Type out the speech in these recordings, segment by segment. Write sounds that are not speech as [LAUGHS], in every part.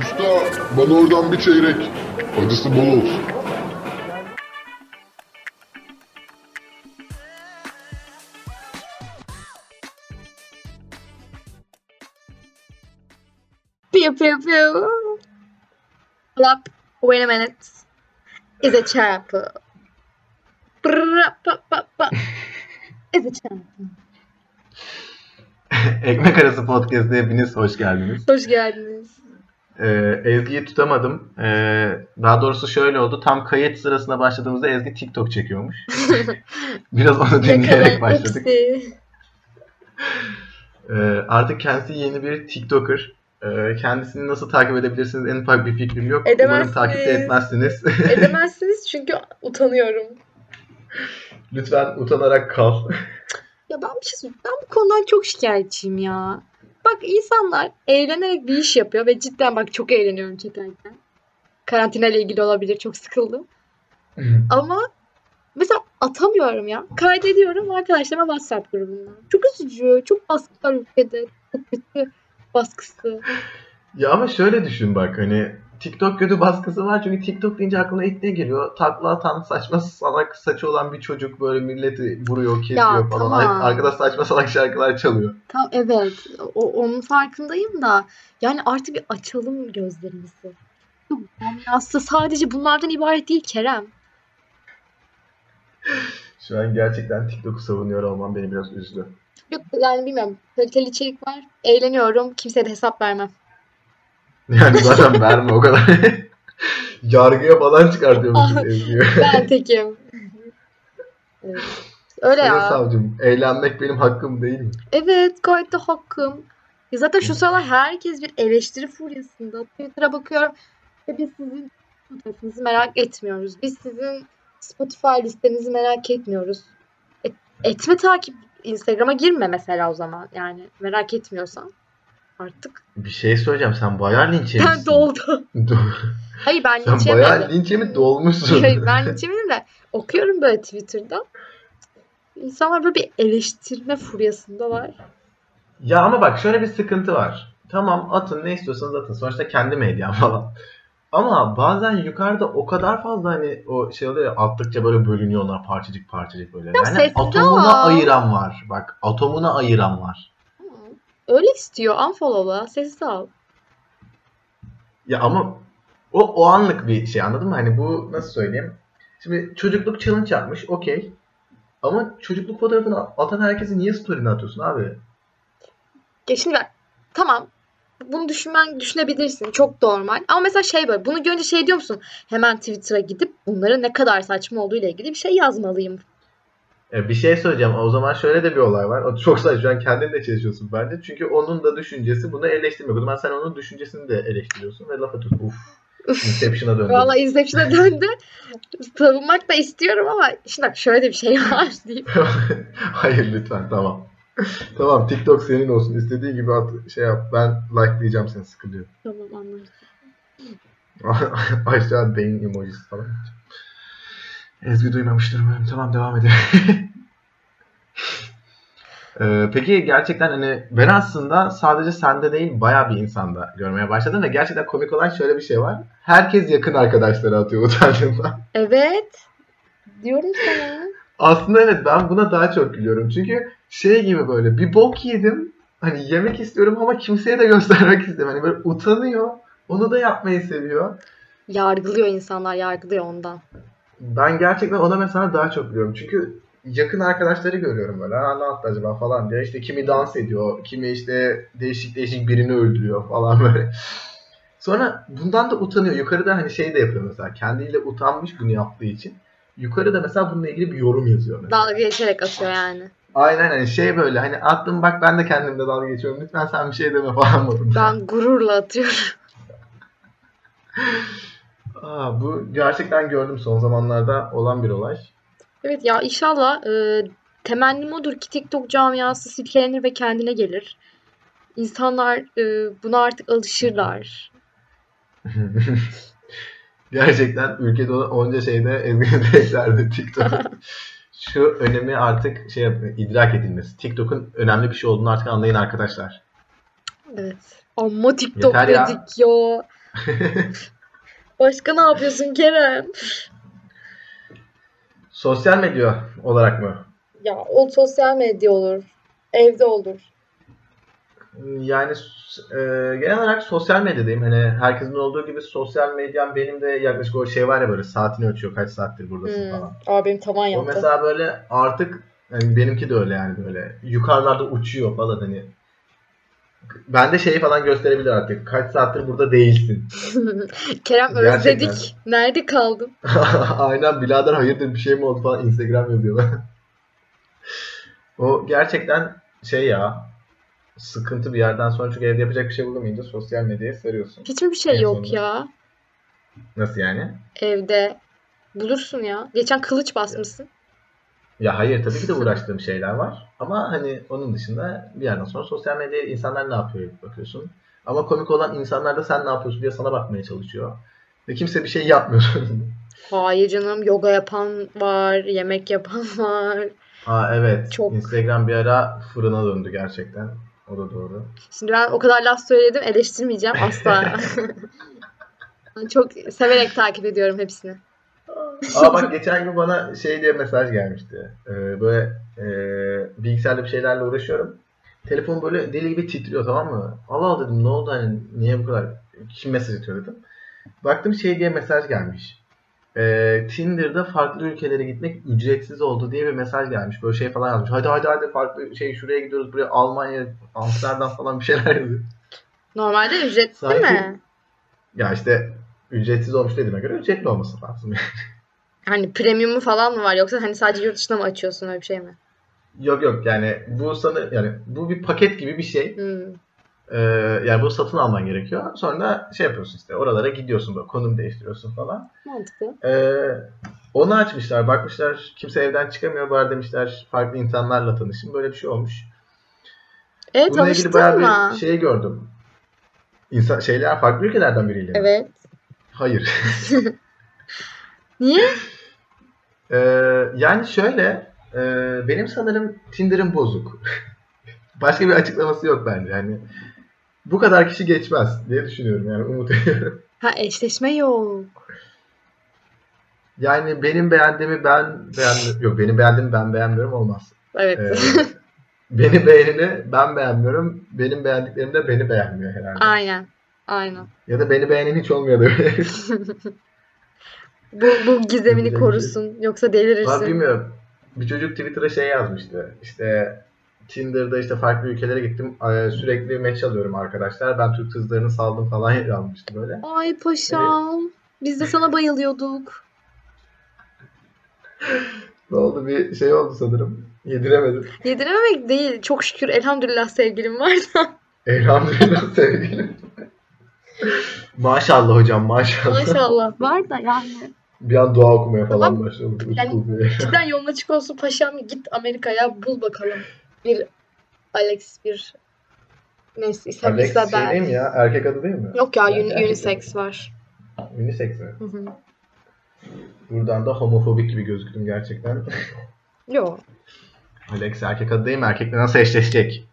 Usta bana oradan bir çeyrek. Acısı bol olsun. Pew pew pew. Plop. Wait a minute. Is a chapel. Brrrr, pa, pa, pa. Is a chapel. [LAUGHS] Ekmek Arası Podcast'e hepiniz hoş geldiniz. Hoş geldiniz. Ee, Ezgi'yi tutamadım. Ee, daha doğrusu şöyle oldu. Tam kayıt sırasında başladığımızda Ezgi TikTok çekiyormuş. [LAUGHS] Biraz onu dinleyerek başladık. Ee, artık kendisi yeni bir TikToker. Ee, kendisini nasıl takip edebilirsiniz en ufak bir fikrim yok. Umarım Edemezsiniz. takipte etmezsiniz. [LAUGHS] Edemezsiniz çünkü utanıyorum. Lütfen utanarak kal. Ya ben bir şey söyleyeyim. Ben bu konudan çok şikayetçiyim ya. Bak insanlar eğlenerek bir iş yapıyor ve cidden bak çok eğleniyorum çekerken. Karantina ile ilgili olabilir. Çok sıkıldım. [LAUGHS] Ama mesela atamıyorum ya. Kaydediyorum arkadaşlarıma WhatsApp grubundan. Çok üzücü. Çok baskı var ülkede. Çok kötü baskısı. Ya ama şöyle düşün bak hani TikTok kötü baskısı var çünkü TikTok deyince aklına ilk ne geliyor? Takla atan saçma salak saçı olan bir çocuk böyle milleti vuruyor, kesiyor Ya, falan. tamam. Ar- Arkada saçma salak şarkılar çalıyor. Tam evet. O, onun farkındayım da yani artık bir açalım gözlerimizi. Yani aslında sadece bunlardan ibaret değil Kerem. Şu an gerçekten TikTok'u savunuyor olmam beni biraz üzdü. Yok yani bilmiyorum. Kaliteli içerik var. Eğleniyorum. Kimseye de hesap vermem. Yani zaten verme o kadar. [LAUGHS] Yargıya falan çıkartıyormuşuz Ezgi'yi. Ben [LAUGHS] tekim. Evet. Öyle Sayın ya. savcım, eğlenmek benim hakkım değil mi? Evet gayet de hakkım. Ya zaten şu sıralar herkes bir eleştiri furyasında. Twitter'a bakıyorum ve biz sizin fotoğrafınızı merak etmiyoruz. Biz sizin Spotify listenizi merak etmiyoruz. Et- etme takip Instagram'a girme mesela o zaman. Yani merak etmiyorsan artık. Bir şey söyleyeceğim, sen bayağı linç Ben yemişsin. doldu. [LAUGHS] Do- Hayır ben sen linç bayağı yemedim. linç yemi dolmuşsun. Hayır ben linç yemedim de okuyorum böyle Twitter'da. İnsanlar böyle bir eleştirme furyasında var. Ya ama bak şöyle bir sıkıntı var. Tamam atın ne istiyorsanız atın. Sonuçta kendi medyan [LAUGHS] falan. Ama bazen yukarıda o kadar fazla hani o şey oluyor ya attıkça böyle bölünüyorlar parçacık parçacık böyle. Yani sessiz atomuna ol. ayıran var. Bak atomuna ayıran var. Öyle istiyor. Unfollow'la. Sessiz al. Ya ama o o anlık bir şey anladın mı? Hani bu nasıl söyleyeyim? Şimdi çocukluk challenge yapmış okey. Ama çocukluk fotoğrafını atan herkesi niye story'ine atıyorsun abi? Ya şimdi bak. Tamam. Bunu düşünmen düşünebilirsin. Çok normal. Ama mesela şey böyle. Bunu görünce şey diyor musun? Hemen Twitter'a gidip bunların ne kadar saçma olduğu ile ilgili bir şey yazmalıyım. E, bir şey söyleyeceğim. O zaman şöyle de bir olay var. O çok saçma. Şu an kendin de çalışıyorsun bence. Çünkü onun da düşüncesi bunu eleştirmiyor. O zaman sen onun düşüncesini de eleştiriyorsun ve laf atıyorsun. Uf. [LAUGHS] Inception'a döndü. Vallahi Inception'a [LAUGHS] döndü. Savunmak da istiyorum ama şimdi bak şöyle de bir şey var [LAUGHS] deyip. Hayır lütfen tamam. tamam TikTok senin olsun. İstediğin gibi at, şey yap. Ben like diyeceğim seni sıkılıyor. Tamam anladım. Aşağı beyin emojisi falan. Ezgi duymamıştır umarım. Tamam devam edelim. [LAUGHS] Ee, peki gerçekten hani ben aslında sadece sende değil bayağı bir insanda görmeye başladım ve gerçekten komik olan şöyle bir şey var. Herkes yakın arkadaşları atıyor utandığında. Evet. Diyorum sana. Aslında evet ben buna daha çok gülüyorum. Çünkü şey gibi böyle bir bok yedim. Hani yemek istiyorum ama kimseye de göstermek istemiyorum. Hani böyle utanıyor. Onu da yapmayı seviyor. Yargılıyor insanlar. Yargılıyor ondan. Ben gerçekten ona mesela daha çok gülüyorum. Çünkü yakın arkadaşları görüyorum böyle. Ha ne yaptı acaba falan diye. İşte kimi dans ediyor, kimi işte değişik değişik birini öldürüyor falan böyle. Sonra bundan da utanıyor. Yukarıda hani şey de yapıyor mesela. Kendiyle utanmış bunu yaptığı için. Yukarıda mesela bununla ilgili bir yorum yazıyor mesela. Dalga geçerek atıyor yani. Aynen hani şey böyle hani attım bak ben de kendimle dalga geçiyorum. Lütfen sen bir şey deme [LAUGHS] falan modunda. Ben gururla atıyorum. [LAUGHS] Aa, bu gerçekten gördüm son zamanlarda olan bir olay. Evet ya inşallah e, temennim odur ki TikTok camiası silkelenir ve kendine gelir. İnsanlar e, buna artık alışırlar. [LAUGHS] Gerçekten ülkede onca şeyde Ezgi'nin direklerdi TikTok. [LAUGHS] Şu önemi artık şey idrak edilmesi. TikTok'un önemli bir şey olduğunu artık anlayın arkadaşlar. Evet. Ama TikTok Yeter ya. dedik ya. [LAUGHS] Başka ne yapıyorsun Kerem? Sosyal medya olarak mı? Ya o sosyal medya olur. Evde olur. Yani e, genel olarak sosyal medyadayım. Hani herkesin olduğu gibi sosyal medyam benim de yaklaşık o şey var ya böyle saatini ölçüyor kaç saattir buradasın Hmm. falan. Abim tavan O yaptı. mesela böyle artık hani benimki de öyle yani böyle yukarılarda uçuyor falan hani. Ben de şeyi falan gösterebilir artık. Kaç saattir burada değilsin. [LAUGHS] Kerem Gerçekten. özledik. Nerede kaldın? [LAUGHS] Aynen birader hayırdır bir şey mi oldu falan Instagram yazıyorlar. [LAUGHS] o gerçekten şey ya sıkıntı bir yerden sonra çünkü evde yapacak bir şey bulamayınca sosyal medyaya sarıyorsun. Hiç mi bir şey En yok sonunda. ya Nasıl yani? evde? Bulursun ya. Geçen kılıç basmışsın. Ya hayır tabii ki de uğraştığım şeyler var. Ama hani onun dışında bir yerden sonra sosyal medyaya insanlar ne yapıyor bakıyorsun. Ama komik olan insanlar da sen ne yapıyorsun diye sana bakmaya çalışıyor. Ve kimse bir şey yapmıyor. [LAUGHS] Hayır canım yoga yapan var, yemek yapan [LAUGHS] var. Aa evet. Çok. Instagram bir ara fırına döndü gerçekten. O da doğru. Şimdi ben o kadar laf söyledim eleştirmeyeceğim asla. [LAUGHS] Çok severek takip ediyorum hepsini. Aa bak geçen gün bana şey diye mesaj gelmişti. Ee, böyle e, bilgisayarda bir şeylerle uğraşıyorum. Telefon böyle deli gibi titriyor tamam mı? Allah Allah dedim ne oldu hani niye bu kadar kim mesaj atıyor dedim. Baktım şey diye mesaj gelmiş. Ee, Tinder'da farklı ülkelere gitmek ücretsiz oldu diye bir mesaj gelmiş. Böyle şey falan yazmış. Hadi hadi hadi farklı şey şuraya gidiyoruz buraya Almanya, Amsterdam falan bir şeyler yazıyor. Normalde ücretli Sanki- mi? Ya işte ücretsiz olmuş dediğime göre ücretli olması lazım. Hani premiumu falan mı var yoksa hani sadece yurt dışına mı açıyorsun öyle bir şey mi? Yok yok yani bu sana yani bu bir paket gibi bir şey. Hmm. Ee, yani bunu satın alman gerekiyor. Sonra şey yapıyorsun işte oralara gidiyorsun böyle konum değiştiriyorsun falan. Mantıklı. Ee, onu açmışlar bakmışlar kimse evden çıkamıyor bari demişler farklı insanlarla tanışın böyle bir şey olmuş. Evet Bununla ilgili bayağı mı? bir şey gördüm. İnsan, şeyler farklı ülkelerden biriyle. mi? Evet. Hayır. [LAUGHS] Niye? Ee, yani şöyle e, benim sanırım Tinder'ım bozuk. [LAUGHS] Başka bir açıklaması yok bence. Yani bu kadar kişi geçmez diye düşünüyorum yani umut ediyorum. [LAUGHS] Ha eşleşme yok. Yani benim beğendiğimi ben beğenmiyorum. Yok benim beğendiğimi ben beğenmiyorum olmaz. Evet. Ee, [LAUGHS] beni beğeneni ben beğenmiyorum. Benim beğendiklerim de beni beğenmiyor herhalde. Aynen. Aynen. Ya da beni beğenen hiç olmuyor da. Bu, bu gizemini korusun. Yoksa delirirsin. bilmiyorum. Bir çocuk Twitter'a şey yazmıştı. İşte Tinder'da işte farklı ülkelere gittim. Ee, Sürekli match alıyorum arkadaşlar. Ben Türk kızlarını saldım falan [LAUGHS] yazmıştı böyle. Ay paşam. Biz de sana bayılıyorduk. [LAUGHS] Ne oldu bir şey oldu sanırım. Yediremedim. Yedirememek değil. Çok şükür elhamdülillah sevgilim var da. Elhamdülillah sevgilim. Maşallah hocam maşallah. Maşallah. Var da yani. Bir an dua okumaya falan Tamam. başladım. Yani-. Cidden yolun açık olsun paşam. Git Amerika'ya bul bakalım. Bir Alex bir neyse Alex şey Isabel. değil mi ya? Erkek adı değil mi? Yok ya Yani unisex var. Unisex mi? Hı hı. Buradan da homofobik gibi gözüktüm gerçekten. Yok. Alex erkek adı değil mi? Erkekle nasıl eşleşecek?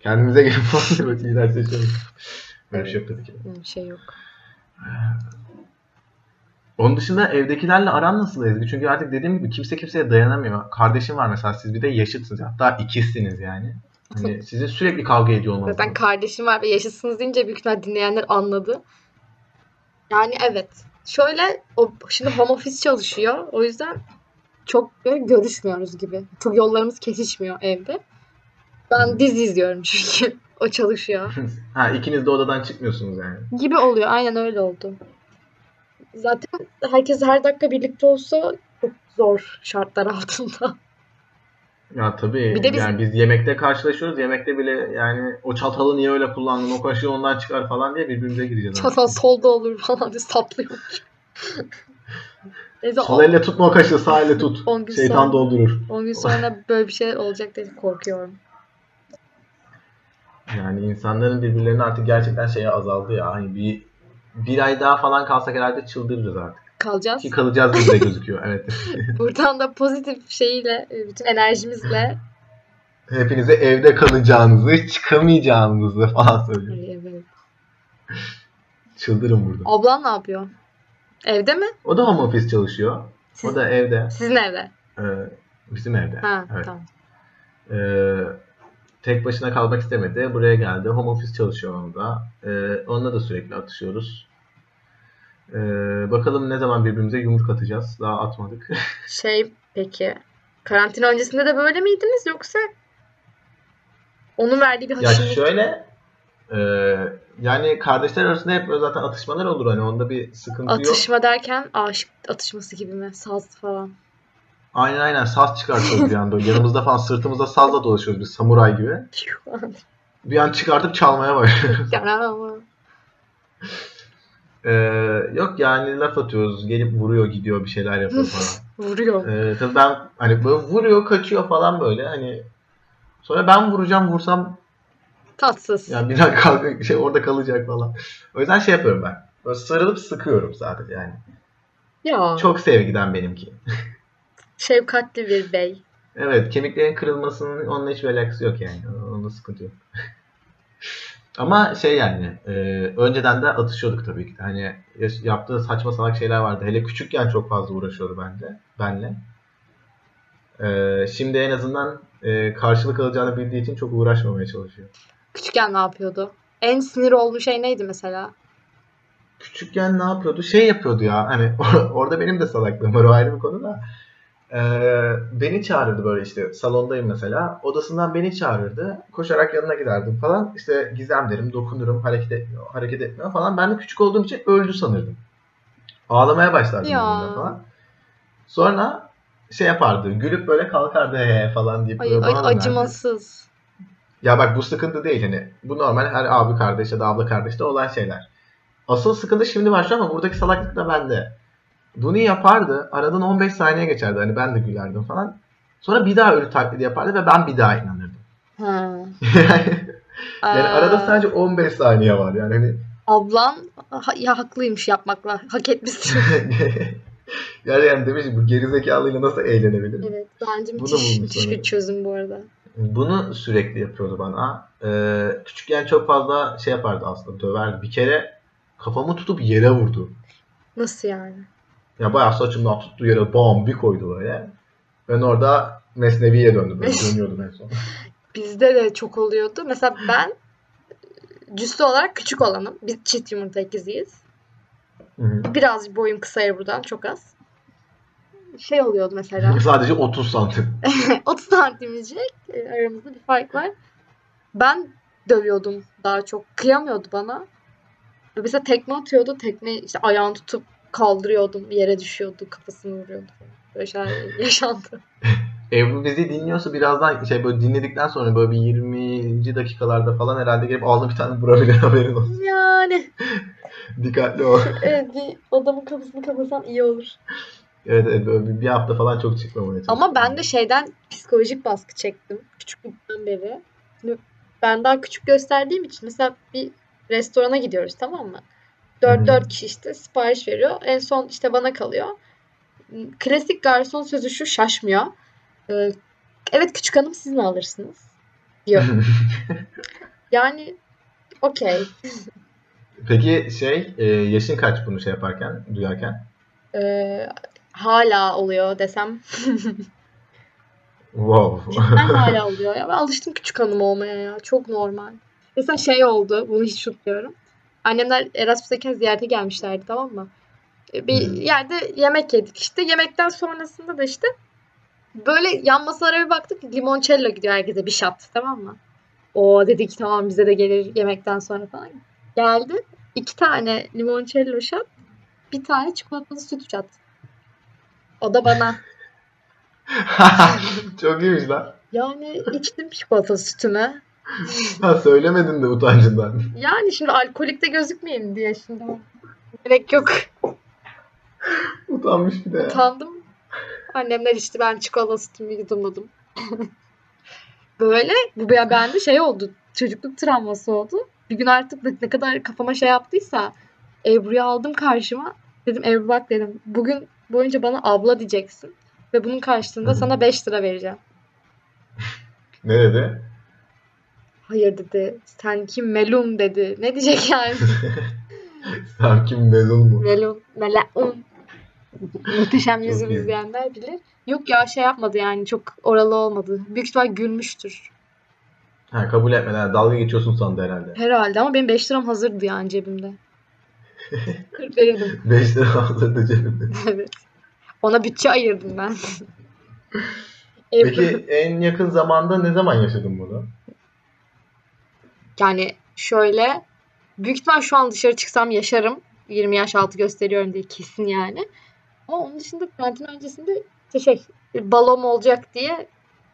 Kendimize gelin [LAUGHS] falan böyle iğrenç seçiyoruz. Böyle bir şey yok tabii ki. Bir şey yok. Onun dışında evdekilerle aran nasıl Ezgi? Çünkü artık dediğim gibi kimse kimseye dayanamıyor. Kardeşim var mesela siz bir de yaşıtsınız. Hatta ikizsiniz yani. Hani [LAUGHS] sizin sürekli kavga ediyor olmanız. Zaten kardeşim var ve yaşıtsınız deyince büyük ihtimal dinleyenler anladı. Yani evet. Şöyle o şimdi home office çalışıyor. O yüzden çok böyle görüşmüyoruz gibi. Çok yollarımız kesişmiyor evde. Ben dizi izliyorum çünkü. O çalışıyor. [LAUGHS] ha ikiniz de odadan çıkmıyorsunuz yani. Gibi oluyor. Aynen öyle oldu. Zaten herkes her dakika birlikte olsa çok zor şartlar altında. Ya tabii Bir de biz- yani biz yemekte karşılaşıyoruz. Yemekte bile yani o çatalı niye öyle kullandın, o kaşığı ondan çıkar falan diye birbirimize gireceğiz. Çatal solda olur falan diye saplıyormuş. Neyse Sol elle tutma o kaşığı, sağ elle tut. On gün Şeytan sonra. doldurur. 10 gün sonra böyle bir şey olacak diye korkuyorum. Yani insanların birbirlerine artık gerçekten şeye azaldı ya. Hani bir bir ay daha falan kalsak herhalde çıldırırız artık. Kalacağız. Ki kalacağız gibi gözüküyor. Evet. [LAUGHS] Buradan da pozitif şeyiyle, e, bütün enerjimizle [LAUGHS] Hepinize evde kalacağınızı, çıkamayacağınızı falan söylüyor. Evet. Çıldırım burada. Ablan ne yapıyor? Evde mi? O da home office çalışıyor. Siz- O da evde. Sizin evde. Ee, bizim evde. Ha Evet. tamam. Ee, tek başına kalmak istemedi. Buraya geldi. Home office çalışıyor onun da. Ee, onunla da sürekli atışıyoruz. Ee, bakalım ne zaman birbirimize yumruk atacağız. Daha atmadık. [LAUGHS] Şey peki karantina öncesinde de böyle miydiniz yoksa onun verdiği bir ya haşinlik şöyle e, yani kardeşler arasında hep böyle zaten atışmalar olur hani onda bir sıkıntı yok. atışma derken aşık atışması gibi mi? Saz falan. Aynen aynen saz çıkartıyoruz bir anda. Yanımızda falan sırtımızda sazla dolaşıyoruz biz samuray gibi. [LAUGHS] Bir an çıkartıp çalmaya başlıyoruz. Ee, yok yani laf atıyoruz. Gelip vuruyor gidiyor bir şeyler yapıyor falan. [LAUGHS] Vuruyor. Ee, tabii ben hani böyle vuruyor kaçıyor falan böyle hani sonra ben vuracağım vursam Tatsız. yani bir daha kalk şey orada kalacak falan. O yüzden şey yapıyorum ben. Böyle sarılıp sıkıyorum sadece yani. Ya Çok sevgiden benimki. [LAUGHS] şefkatli bir bey. Evet kemiklerin kırılmasının onunla hiçbir alakası yok yani. Onda sıkıntı yok. [LAUGHS] Ama şey yani e, önceden de atışıyorduk tabii ki. de. Hani yaptığı saçma salak şeyler vardı. Hele küçükken çok fazla uğraşıyordu bende, benle. E, şimdi en azından e, karşılık alacağını bildiği için çok uğraşmamaya çalışıyor. Küçükken ne yapıyordu? En sinir olduğu şey neydi mesela? Küçükken ne yapıyordu? Şey yapıyordu ya hani [LAUGHS] orada benim de salaklığım var o ayrı bir konu da. Ee, beni çağırırdı böyle işte salondayım mesela. Odasından beni çağırırdı. Koşarak yanına giderdim falan. İşte gizem derim, dokunurum, hareket etmiyor, hareket etmiyor falan. Ben de küçük olduğum için öldü sanırdım. Ağlamaya başlardım Ya. falan. Sonra şey yapardı, gülüp böyle kalkardı he falan deyip Ay, böyle ay acımasız. Ya bak bu sıkıntı değil hani. Bu normal her abi kardeş ya da abla kardeşte olan şeyler. Asıl sıkıntı şimdi başlıyor ama buradaki salaklık da bende. Bunu yapardı. Aradan 15 saniye geçerdi. Hani ben de gülerdim falan. Sonra bir daha ölü taklidi yapardı ve ben bir daha inanırdım. Ha. [LAUGHS] yani arada sadece 15 saniye var. Yani hani Ablan ha- ya haklıymış yapmakla. Hak etmişsin. [LAUGHS] yani, yani demiş bu gerizekalıyla nasıl eğlenebilirim? evet. Bence müthiş, müthiş bir çözüm bu arada. Bunu sürekli yapıyordu bana. Ee, küçükken çok fazla şey yapardı aslında döverdi. Bir kere kafamı tutup yere vurdu. Nasıl yani? Ya bayağı saçımdan tuttuğu yere bam bir koydu böyle. Ben orada mesneviye döndüm. Böyle [LAUGHS] dönüyordum en son. Bizde de çok oluyordu. Mesela ben cüslü olarak küçük olanım. Biz çift yumurta ikiziyiz. Biraz boyum kısa buradan çok az. Şey oluyordu mesela. [LAUGHS] Sadece 30 santim. [LAUGHS] 30 santimcik e, aramızda bir fark var. Ben dövüyordum daha çok. Kıyamıyordu bana. Mesela tekme atıyordu. Tekme işte ayağını tutup kaldırıyordum. Yere düşüyordu. Kafasını vuruyordu. Böyle şeyler [LAUGHS] yaşandı. Ebru bizi dinliyorsa birazdan şey böyle dinledikten sonra böyle bir 20. dakikalarda falan herhalde gelip ağzına bir tane vurabilir [LAUGHS] haberin olsun. Yani [LAUGHS] Dikkatli ol. evet bir adamın kafasını kapasan iyi olur. Evet, evet böyle bir, bir hafta falan çok çıkmamaya çalıştım. Ama ben de şeyden psikolojik baskı çektim. Küçüklükten beri. Şimdi ben daha küçük gösterdiğim için mesela bir restorana gidiyoruz tamam mı? Hı 4-4 hı. kişi işte sipariş veriyor. En son işte bana kalıyor. Klasik garson sözü şu şaşmıyor. Ee, evet küçük hanım siz mi alırsınız? Diyor. [LAUGHS] Yani okey. Peki şey e, yaşın kaç bunu şey yaparken, duyarken? Ee, hala oluyor desem. [LAUGHS] Wow. Cidden hala oluyor ya. Ben alıştım küçük hanım olmaya ya. Çok normal. Mesela şey oldu. Bunu hiç unutmuyorum. Annemler Erasmus'tayken ziyarete gelmişlerdi tamam mı? E, Bir Hmm. yerde yemek yedik işte. Yemekten sonrasında da işte böyle yan masalara bir baktık. Limoncello gidiyor herkese bir shot tamam mı? O dedik tamam bize de gelir yemekten sonra falan. Geldi. iki tane limoncello shot. Bir tane çikolatalı süt shot. O da bana. [LAUGHS] Çok iyiymiş lan. Yani içtim çikolatalı sütümü. [LAUGHS] Ha, söylemedin de utancından. Yani şimdi alkolikte gözükmeyeyim diye şimdi. Gerek yok. Utanmış bir de ya. Utandım. Annemler içti ben çikolata sütümü yudumladım. [LAUGHS] Böyle bu be- bende şey oldu. Çocukluk travması oldu. Bir gün artık ne kadar kafama şey yaptıysa Ebru'yu aldım karşıma. Dedim Ebru bak dedim. Bugün boyunca bana abla diyeceksin. Ve bunun karşılığında sana 5 lira vereceğim. Ne dedi? Hayır dedi. Sen kim melun dedi. Ne diyecek yani? [LAUGHS] Sen kim mezun mu? Melon, Melaun. Muhteşem iyi. izleyenler bilir. Yok ya şey yapmadı yani çok oralı olmadı. Büyük ihtimal gülmüştür. Ha, kabul etmeden dalga geçiyorsun sandı herhalde. Herhalde ama benim 5 liram hazırdı yani cebimde. 40 verirdim. 5 lira hazırdı cebimde. [LAUGHS] evet. Ona bütçe ayırdım ben. Peki en yakın zamanda ne zaman yaşadın bunu? Yani şöyle büyük ihtimal şu an dışarı çıksam yaşarım. 20 yaş altı gösteriyorum diye kesin yani. Ama onun dışında karantina öncesinde işte şey balom olacak diye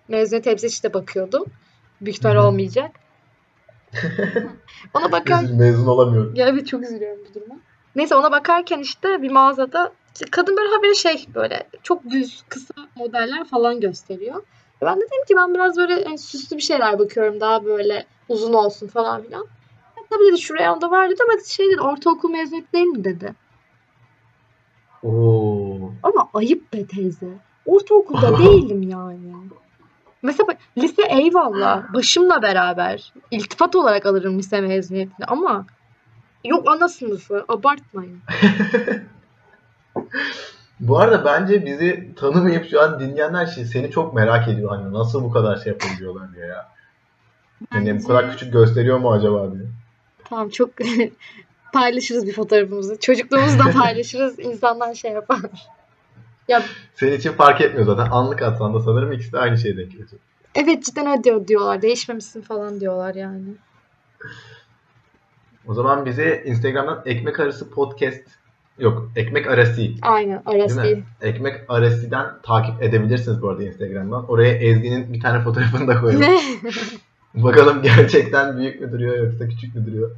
mezuniyet işte bakıyordum. Büyük ihtimal olmayacak. [LAUGHS] Ona bakar mezun olamıyorum. ya evet çok üzülüyorum bu duruma. Neyse ona bakarken işte bir mağazada kadın böyle haberi şey böyle çok düz kısa modeller falan gösteriyor. Ben de dedim ki ben biraz böyle hani süslü bir şeyler bakıyorum daha böyle uzun olsun falan filan. Ya Tabii dedi şuraya onda var dedi ama şey dedi ortaokul mezuniyeti değil mi dedi. Oo. Ama ayıp be teyze. Ortaokulda [LAUGHS] değilim yani. Mesela bak, lise eyvallah. Başımla beraber. İltifat olarak alırım lise mezuniyetini ama yok ana sınıfı. Abartmayın. [LAUGHS] Bu arada bence bizi tanımayıp şu an dinleyenler şey seni çok merak ediyor. Hani nasıl bu kadar şey yapabiliyorlar diye ya. Hani bu kadar Bence- küçük gösteriyor mu acaba diye. Tamam çok [LAUGHS] paylaşırız bir fotoğrafımızı. Çocukluğumuzu da [LAUGHS] paylaşırız. İnsanlar şey yapar. Ya Senin için fark etmiyor zaten. Anlık atsan da sanırım ikisi de aynı şeye denk geliyor. evet cidden öyle diyor, diyorlar. Değişmemişsin falan diyorlar yani. O zaman bize Instagram'dan ekmek arası podcast yok ekmek arası Aynen arası. Ekmek Arası'dan takip edebilirsiniz bu arada Instagram'dan. Oraya Ezgi'nin bir tane fotoğrafını da koyalım. [LAUGHS] [LAUGHS] Bakalım gerçekten büyük mü duruyor yoksa küçük mü duruyor.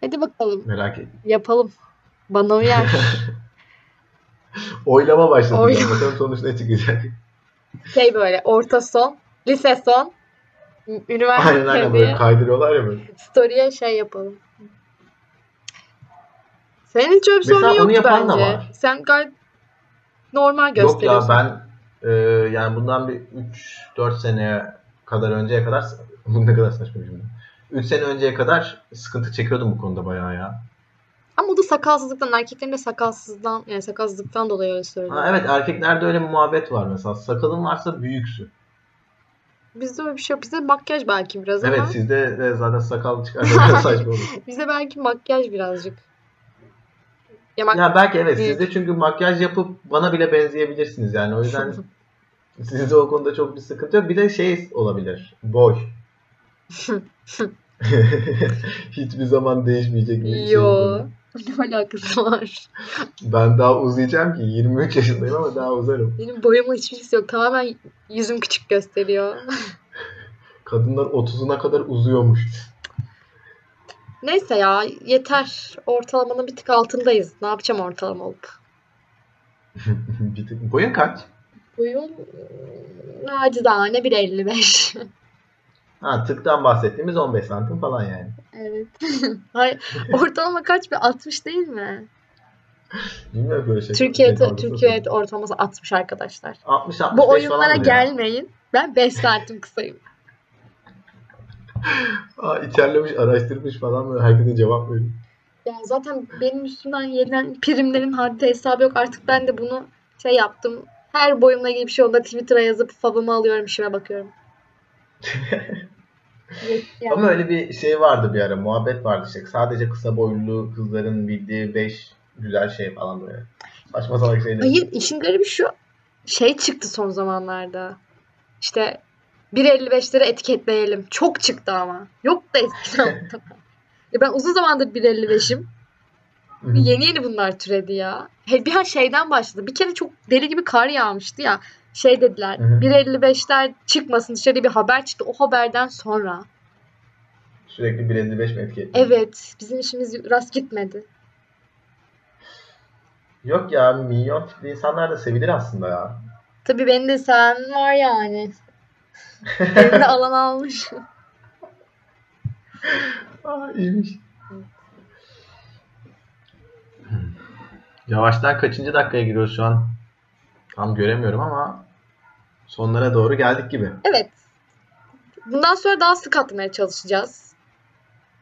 Hadi bakalım. Merak et. Yapalım. Bana uyar. [LAUGHS] Oylama başladı. Oylama. Bakalım sonuç ne çıkacak. [LAUGHS] şey böyle orta son, lise son, üniversite aynen aynen böyle kaydırıyorlar ya böyle. story'e şey yapalım. Senin hiç öyle sorun yoktu bence. Sen gayet normal Yok ya gösteriyorsun. ben e, yani bundan bir 3-4 seneye kadar önceye kadar [LAUGHS] bu ne kadar saçma bir cümle. 3 sene önceye kadar sıkıntı çekiyordum bu konuda bayağı ya. Ama o da sakalsızlıktan, erkeklerin de sakalsızlıktan, yani sakalsızlıktan dolayı öyle söylüyor. Ha, evet erkeklerde öyle bir muhabbet var mesela. Sakalın varsa büyüksün. Bizde öyle bir şey yok. Bizde makyaj belki biraz Evet ama sizde de zaten sakal çıkarsa [LAUGHS] saçma olur. [LAUGHS] bizde belki makyaj birazcık. Ya mak- Ya belki evet Büyük. sizde çünkü makyaj yapıp bana bile benzeyebilirsiniz yani o yüzden sizde o konuda çok bir sıkıntı yok. Bir de şey olabilir. Boy. [LAUGHS] Hiçbir zaman değişmeyecek bir şey. Yo. Ne alakası var? Ben daha uzayacağım ki 23 yaşındayım ama daha uzarım. Benim boyumla hiçbir ilgisi yok. Tamamen yüzüm küçük gösteriyor. [LAUGHS] Kadınlar 30'una kadar uzuyormuş. Neyse ya yeter. Ortalamanın bir tık altındayız. Ne yapacağım ortalama olup? [LAUGHS] Bir tık- Boyun kaç? Boyum ıı, nacizane 1.55. [LAUGHS] Ha tıktan bahsettiğimiz 15 santim falan yani. evet. [LAUGHS] Hayır, ortalama kaç bir 60 değil mi? Bilmiyorum böyle şey. Türkiye şey Türkiye ortalaması 60 arkadaşlar. 60 65 Bu oyunlara gelmeyin. Ben 5 santim kısayım. [LAUGHS] Aa, içerlemiş, araştırmış falan böyle herkese cevap veriyor. Ya zaten benim üstümden yenilen primlerin haddi hesabı yok. Artık ben de bunu şey yaptım. Her boyumla ilgili bir şey Twitter'a yazıp favımı alıyorum, işime bakıyorum. [LAUGHS] Yani. Ama öyle bir şey vardı bir ara, muhabbet vardı işte. Sadece kısa boylu kızların bildiği 5 güzel şey falan böyle. Saçma salak şeyler. Hayır işin garibi şu şey çıktı son zamanlarda. İşte 1.55'leri etiketleyelim. Çok çıktı ama. Yok da eskiden. Ya [LAUGHS] ben uzun zamandır 1.55'im. Hı hı. Yeni yeni bunlar türedi ya. He, bir an şeyden başladı. Bir kere çok deli gibi kar yağmıştı ya. Şey dediler. Hı hı. 1.55'ler çıkmasın dışarıya bir haber çıktı. O haberden sonra. Sürekli 1.55 mi etki Evet. Bizim işimiz rast gitmedi. Yok ya minyon tipli insanlar da sevilir aslında ya. Tabii beni de sen var yani. [LAUGHS] Beni de alan almış. Aa iyiymiş. Yavaştan kaçıncı dakikaya giriyoruz şu an? Tam göremiyorum ama sonlara doğru geldik gibi. Evet. Bundan sonra daha sık atmaya çalışacağız.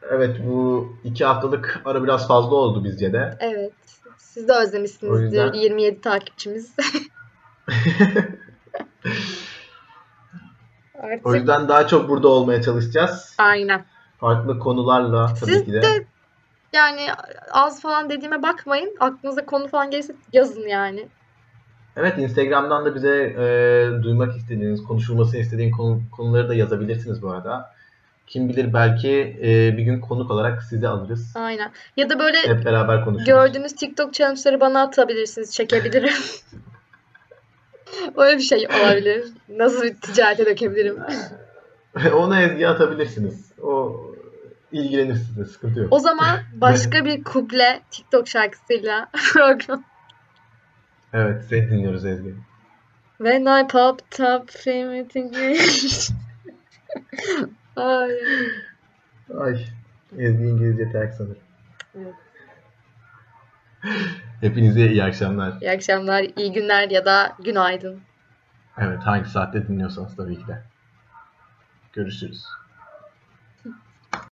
Evet bu iki haftalık ara biraz fazla oldu bizce de. Evet. Siz de özlemişsinizdir. yüzden- 27 takipçimiz. [LAUGHS] Artık O yüzden daha çok burada olmaya çalışacağız. aynen. Farklı konularla tabii Siz ki de. de yani az falan dediğime bakmayın. Aklınıza konu falan gelirse yazın yani. Evet Instagram'dan da bize e, duymak istediğiniz, konuşulmasını istediğin konu- konuları da yazabilirsiniz bu arada. Kim bilir belki e, bir gün konuk olarak sizi alırız. Aynen. Ya da böyle Hep beraber konuşuruz. gördüğünüz TikTok challenge'ları bana atabilirsiniz. Çekebilirim. Öyle bir şey olabilir. Nasıl bir ticarete dökebilirim. [LAUGHS] Ona Ezgi atabilirsiniz. O ilgilenir size, sıkıntı yok. O zaman [LAUGHS] başka bir kuple TikTok şarkısıyla [LAUGHS] program. Evet, seni dinliyoruz Ezgi. When I popped up primitive [LAUGHS] Ay. Ay, Ezgi İngilizce terk sanırım. Evet. Hepinize iyi akşamlar. İyi akşamlar, iyi günler ya da günaydın. Evet, hangi saatte dinliyorsanız tabii ki de. Görüşürüz.